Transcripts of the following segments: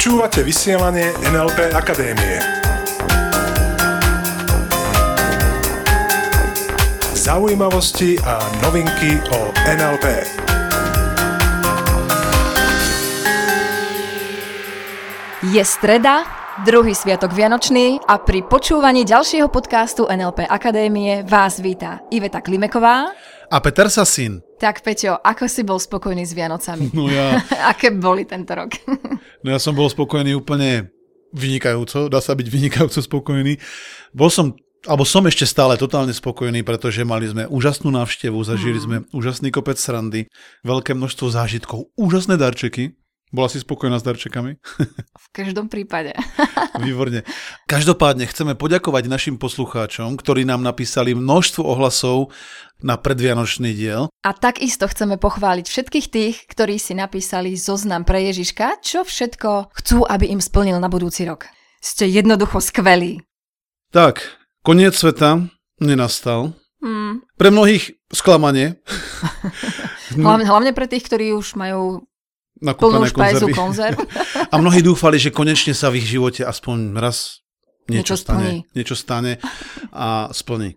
Počúvate vysielanie NLP Akadémie. Zaujímavosti a novinky o NLP. Je streda, druhý sviatok Vianočný a pri počúvaní ďalšieho podcastu NLP Akadémie vás víta Iveta Klimeková a Peter Sasin. Tak Peťo, ako si bol spokojný s Vianocami? No ja... Aké boli tento rok? no ja som bol spokojný úplne vynikajúco, dá sa byť vynikajúco spokojný. Bol som, alebo som ešte stále totálne spokojný, pretože mali sme úžasnú návštevu, zažili mm. sme úžasný kopec srandy, veľké množstvo zážitkov, úžasné darčeky, bola si spokojná s darčekami? V každom prípade. Výborne. Každopádne chceme poďakovať našim poslucháčom, ktorí nám napísali množstvo ohlasov na predvianočný diel. A takisto chceme pochváliť všetkých tých, ktorí si napísali zoznam pre Ježiška, čo všetko chcú, aby im splnil na budúci rok. Ste jednoducho skvelí. Tak, koniec sveta nenastal. Hmm. Pre mnohých sklamanie. hlavne, hlavne pre tých, ktorí už majú nakúpené konzervy. konzerv. A mnohí dúfali, že konečne sa v ich živote aspoň raz niečo, niečo stane. Splní. Niečo stane a splní.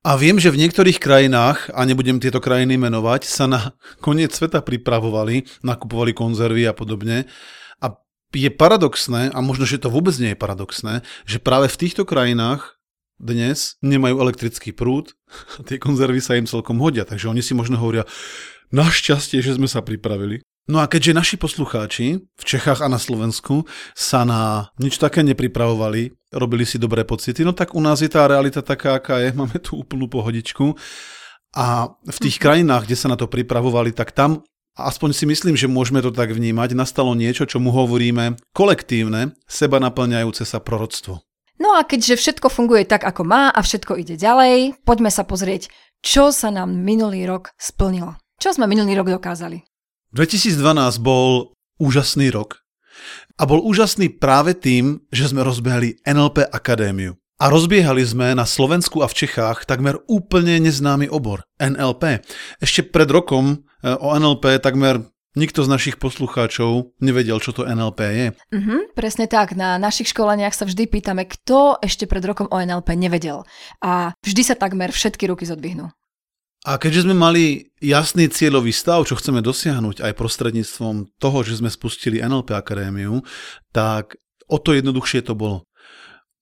A viem, že v niektorých krajinách, a nebudem tieto krajiny menovať, sa na koniec sveta pripravovali, nakupovali konzervy a podobne. A je paradoxné, a možno, že to vôbec nie je paradoxné, že práve v týchto krajinách dnes nemajú elektrický prúd a tie konzervy sa im celkom hodia. Takže oni si možno hovoria, našťastie, že sme sa pripravili. No a keďže naši poslucháči v Čechách a na Slovensku sa na nič také nepripravovali, robili si dobré pocity, no tak u nás je tá realita taká, aká je, máme tu úplnú pohodičku. A v tých mhm. krajinách, kde sa na to pripravovali, tak tam aspoň si myslím, že môžeme to tak vnímať, nastalo niečo, čo mu hovoríme kolektívne, seba naplňajúce sa proroctvo. No a keďže všetko funguje tak, ako má a všetko ide ďalej, poďme sa pozrieť, čo sa nám minulý rok splnilo. Čo sme minulý rok dokázali? 2012 bol úžasný rok. A bol úžasný práve tým, že sme rozbehli NLP Akadémiu. A rozbiehali sme na Slovensku a v Čechách takmer úplne neznámy obor, NLP. Ešte pred rokom eh, o NLP takmer nikto z našich poslucháčov nevedel, čo to NLP je. Mm-hmm, presne tak. Na našich školeniach sa vždy pýtame, kto ešte pred rokom o NLP nevedel. A vždy sa takmer všetky ruky zodvihnú. A keďže sme mali jasný cieľový stav, čo chceme dosiahnuť aj prostredníctvom toho, že sme spustili NLP Akadémiu, tak o to jednoduchšie to bolo.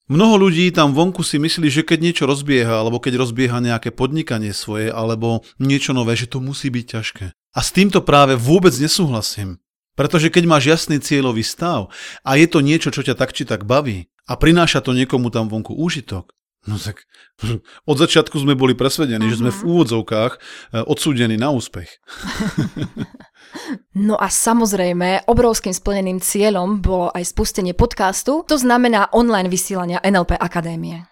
Mnoho ľudí tam vonku si myslí, že keď niečo rozbieha, alebo keď rozbieha nejaké podnikanie svoje, alebo niečo nové, že to musí byť ťažké. A s týmto práve vôbec nesúhlasím. Pretože keď máš jasný cieľový stav a je to niečo, čo ťa tak či tak baví a prináša to niekomu tam vonku úžitok, No tak od začiatku sme boli presvedení, uh-huh. že sme v mhm. úvodzovkách eh, odsúdení na úspech. No a samozrejme, obrovským splneným cieľom bolo aj spustenie podcastu, to znamená online vysielania NLP Akadémie.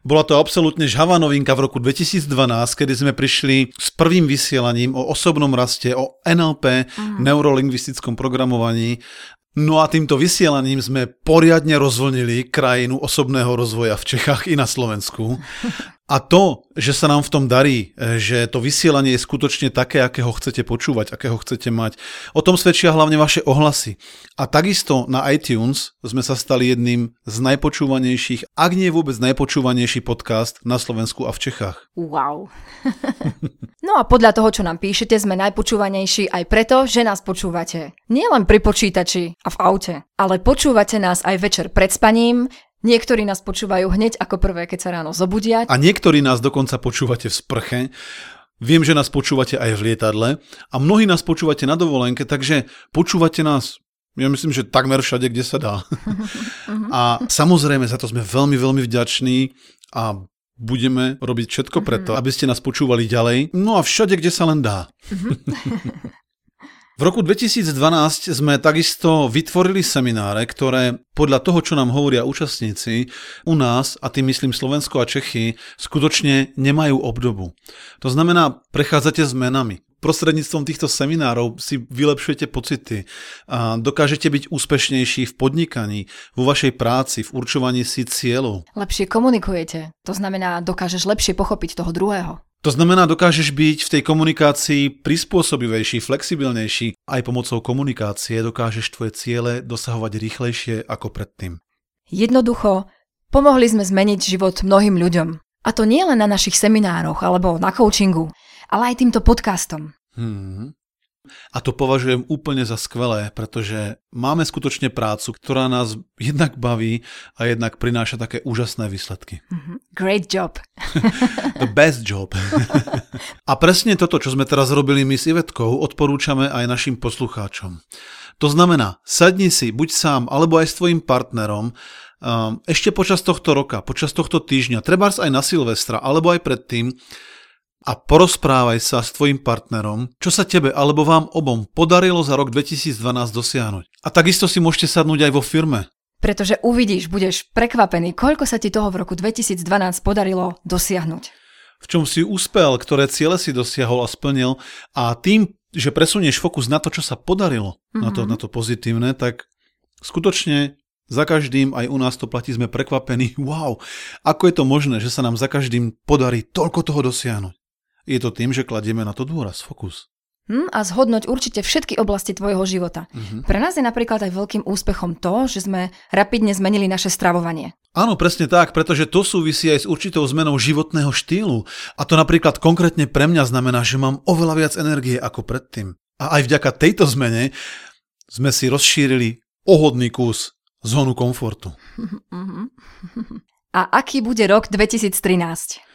Bola to absolútne žhavá novinka v roku 2012, kedy sme prišli s prvým vysielaním o osobnom raste, o NLP. Mhm. neurolingvistickom programovaní No a týmto vysielaním sme poriadne rozvlnili krajinu osobného rozvoja v Čechách i na Slovensku. A to, že sa nám v tom darí, e, že to vysielanie je skutočne také, akého chcete počúvať, akého chcete mať, o tom svedčia hlavne vaše ohlasy. A takisto na iTunes sme sa stali jedným z najpočúvanejších, ak nie vôbec najpočúvanejší podcast na Slovensku a v Čechách. Wow. no a podľa toho, čo nám píšete, sme najpočúvanejší aj preto, že nás počúvate. Nielen pri počítači a v aute, ale počúvate nás aj večer pred spaním, Niektorí nás počúvajú hneď ako prvé, keď sa ráno zobudia. A niektorí nás dokonca počúvate v sprche. Viem, že nás počúvate aj v lietadle a mnohí nás počúvate na dovolenke, takže počúvate nás ja myslím, že takmer všade, kde sa dá. a samozrejme, za to sme veľmi, veľmi vďační a budeme robiť všetko preto, aby ste nás počúvali ďalej. No a všade, kde sa len dá. V roku 2012 sme takisto vytvorili semináre, ktoré podľa toho, čo nám hovoria účastníci, u nás, a tým myslím Slovensko a Čechy, skutočne nemajú obdobu. To znamená, prechádzate zmenami. Prostredníctvom týchto seminárov si vylepšujete pocity a dokážete byť úspešnejší v podnikaní, vo vašej práci, v určovaní si cieľov. Lepšie komunikujete. To znamená, dokážeš lepšie pochopiť toho druhého. To znamená, dokážeš byť v tej komunikácii prispôsobivejší, flexibilnejší. Aj pomocou komunikácie dokážeš tvoje ciele dosahovať rýchlejšie ako predtým. Jednoducho, pomohli sme zmeniť život mnohým ľuďom. A to nie len na našich seminároch alebo na coachingu, ale aj týmto podcastom. Hmm. A to považujem úplne za skvelé, pretože máme skutočne prácu, ktorá nás jednak baví a jednak prináša také úžasné výsledky. Mm-hmm. Great job. The best job. a presne toto, čo sme teraz robili my s Ivetkou, odporúčame aj našim poslucháčom. To znamená, sadni si buď sám, alebo aj s tvojim partnerom, um, ešte počas tohto roka, počas tohto týždňa, trebárs aj na Silvestra, alebo aj predtým, a porozprávaj sa s tvojim partnerom, čo sa tebe alebo vám obom podarilo za rok 2012 dosiahnuť. A takisto si môžete sadnúť aj vo firme. Pretože uvidíš, budeš prekvapený, koľko sa ti toho v roku 2012 podarilo dosiahnuť. V čom si úspel, ktoré ciele si dosiahol a splnil a tým, že presunieš fokus na to, čo sa podarilo, mm-hmm. na, to, mhm. na to pozitívne, tak skutočne za každým, aj u nás to platí, sme prekvapení. Wow, ako je to možné, že sa nám za každým podarí toľko toho dosiahnuť? Je to tým, že kladieme na to dôraz, fokus. Hm, a zhodnoť určite všetky oblasti tvojho života. Uh-huh. Pre nás je napríklad aj veľkým úspechom to, že sme rapidne zmenili naše stravovanie. Áno, presne tak, pretože to súvisí aj s určitou zmenou životného štýlu. A to napríklad konkrétne pre mňa znamená, že mám oveľa viac energie ako predtým. A aj vďaka tejto zmene sme si rozšírili ohodný kus zónu komfortu. A aký bude rok 2013?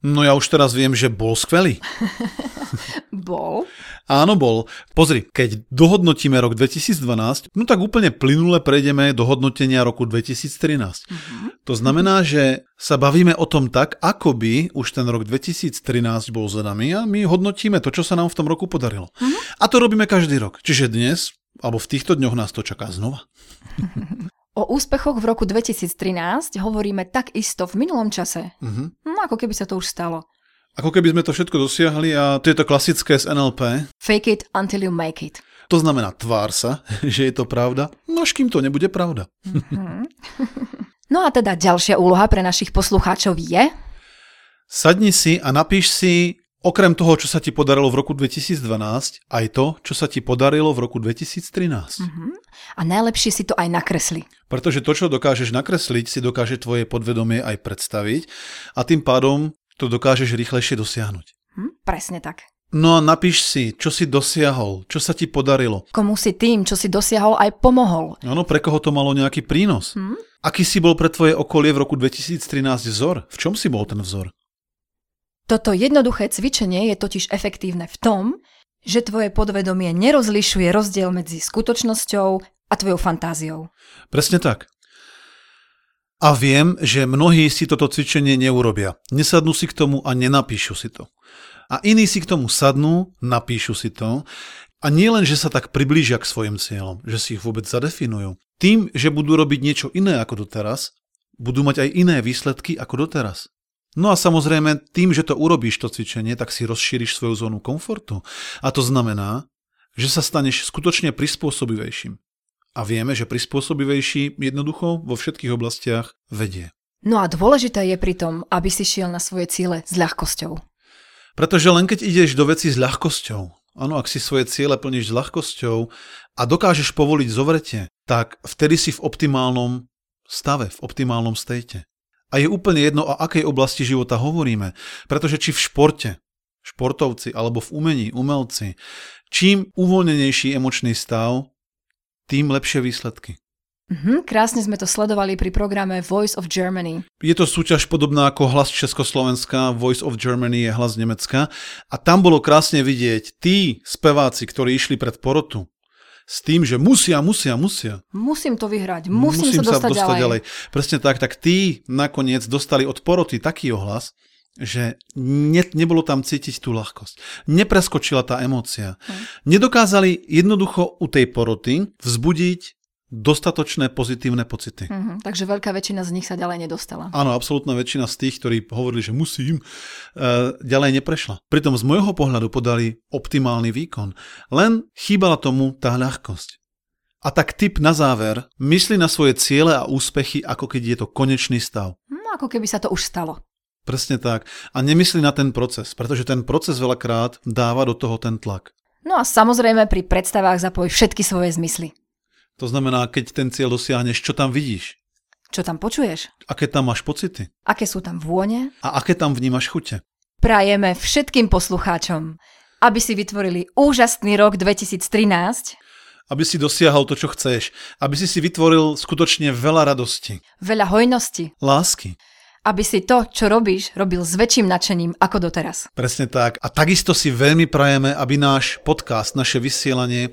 No ja už teraz viem, že bol skvelý. bol? Áno, bol. Pozri, keď dohodnotíme rok 2012, no tak úplne plynule prejdeme do hodnotenia roku 2013. Uh-huh. To znamená, že sa bavíme o tom tak, ako by už ten rok 2013 bol za nami a my hodnotíme to, čo sa nám v tom roku podarilo. Uh-huh. A to robíme každý rok. Čiže dnes, alebo v týchto dňoch nás to čaká znova. O úspechoch v roku 2013 hovoríme takisto v minulom čase. Uh-huh. No ako keby sa to už stalo. Ako keby sme to všetko dosiahli a to je to klasické z NLP. Fake it until you make it. To znamená tvár sa, že je to pravda, no až kým to nebude pravda. Uh-huh. no a teda ďalšia úloha pre našich poslucháčov je? Sadni si a napíš si Okrem toho, čo sa ti podarilo v roku 2012, aj to, čo sa ti podarilo v roku 2013. Uh-huh. A najlepšie si to aj nakresli. Pretože to, čo dokážeš nakresliť, si dokáže tvoje podvedomie aj predstaviť a tým pádom to dokážeš rýchlejšie dosiahnuť. Hm, presne tak. No a napíš si, čo si dosiahol, čo sa ti podarilo. Komu si tým, čo si dosiahol, aj pomohol. Áno, pre koho to malo nejaký prínos. Hm? Aký si bol pre tvoje okolie v roku 2013 vzor? V čom si bol ten vzor? Toto jednoduché cvičenie je totiž efektívne v tom, že tvoje podvedomie nerozlišuje rozdiel medzi skutočnosťou a tvojou fantáziou. Presne tak. A viem, že mnohí si toto cvičenie neurobia. Nesadnú si k tomu a nenapíšu si to. A iní si k tomu sadnú, napíšu si to. A nie len, že sa tak priblížia k svojim cieľom, že si ich vôbec zadefinujú. Tým, že budú robiť niečo iné ako doteraz, budú mať aj iné výsledky ako doteraz. No a samozrejme, tým, že to urobíš to cvičenie, tak si rozšíriš svoju zónu komfortu. A to znamená, že sa staneš skutočne prispôsobivejším. A vieme, že prispôsobivejší jednoducho vo všetkých oblastiach vedie. No a dôležité je pritom, aby si šiel na svoje ciele s ľahkosťou. Pretože len keď ideš do veci s ľahkosťou, áno, ak si svoje ciele plníš s ľahkosťou a dokážeš povoliť zovrete, tak vtedy si v optimálnom stave, v optimálnom stejte. A je úplne jedno, o akej oblasti života hovoríme. Pretože či v športe, športovci alebo v umení, umelci, čím uvoľnenejší emočný stav, tým lepšie výsledky. Mm-hmm, krásne sme to sledovali pri programe Voice of Germany. Je to súťaž podobná ako Hlas Československa, Voice of Germany je Hlas Nemecka a tam bolo krásne vidieť tí speváci, ktorí išli pred porotu, s tým, že musia, musia, musia. Musím to vyhrať, musím, musím sa, dostať, sa dostať ďalej. ďalej. Presne tak, tak tí nakoniec dostali od poroty taký ohlas, že ne, nebolo tam cítiť tú ľahkosť. Nepreskočila tá emócia. Hm. Nedokázali jednoducho u tej poroty vzbudiť dostatočné pozitívne pocity. Mm-hmm, takže veľká väčšina z nich sa ďalej nedostala. Áno, absolútna väčšina z tých, ktorí hovorili, že musím, uh, ďalej neprešla. Pritom z môjho pohľadu podali optimálny výkon. Len chýbala tomu tá ľahkosť. A tak tip na záver, mysli na svoje ciele a úspechy, ako keď je to konečný stav. No, ako keby sa to už stalo. Presne tak. A nemyslí na ten proces, pretože ten proces veľakrát dáva do toho ten tlak. No a samozrejme pri predstavách zapoj všetky svoje zmysly. To znamená, keď ten cieľ dosiahneš, čo tam vidíš? Čo tam počuješ? Aké tam máš pocity? Aké sú tam vône? A aké tam vnímaš chute? Prajeme všetkým poslucháčom, aby si vytvorili úžasný rok 2013, Aby si dosiahol to, čo chceš. Aby si si vytvoril skutočne veľa radosti, veľa hojnosti, lásky. Aby si to, čo robíš, robil s väčším nadšením ako doteraz. Presne tak. A takisto si veľmi prajeme, aby náš podcast, naše vysielanie,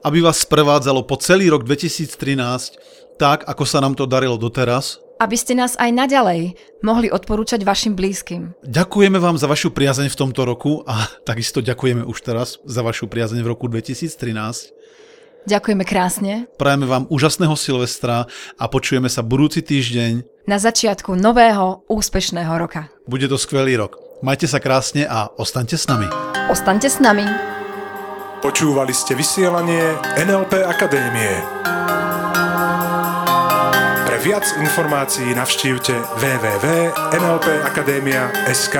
aby vás sprevádzalo po celý rok 2013 tak, ako sa nám to darilo doteraz. Aby ste nás aj naďalej mohli odporúčať vašim blízkym. Ďakujeme vám za vašu priazeň v tomto roku a takisto ďakujeme už teraz za vašu priazeň v roku 2013. Ďakujeme krásne. Prajeme vám úžasného Silvestra a počujeme sa budúci týždeň. Na začiatku nového úspešného roka. Bude to skvelý rok. Majte sa krásne a ostaňte s nami. Ostaňte s nami. Počúvali ste vysielanie NLP Akadémie. Pre viac informácií navštívte www.nlpakademia.sk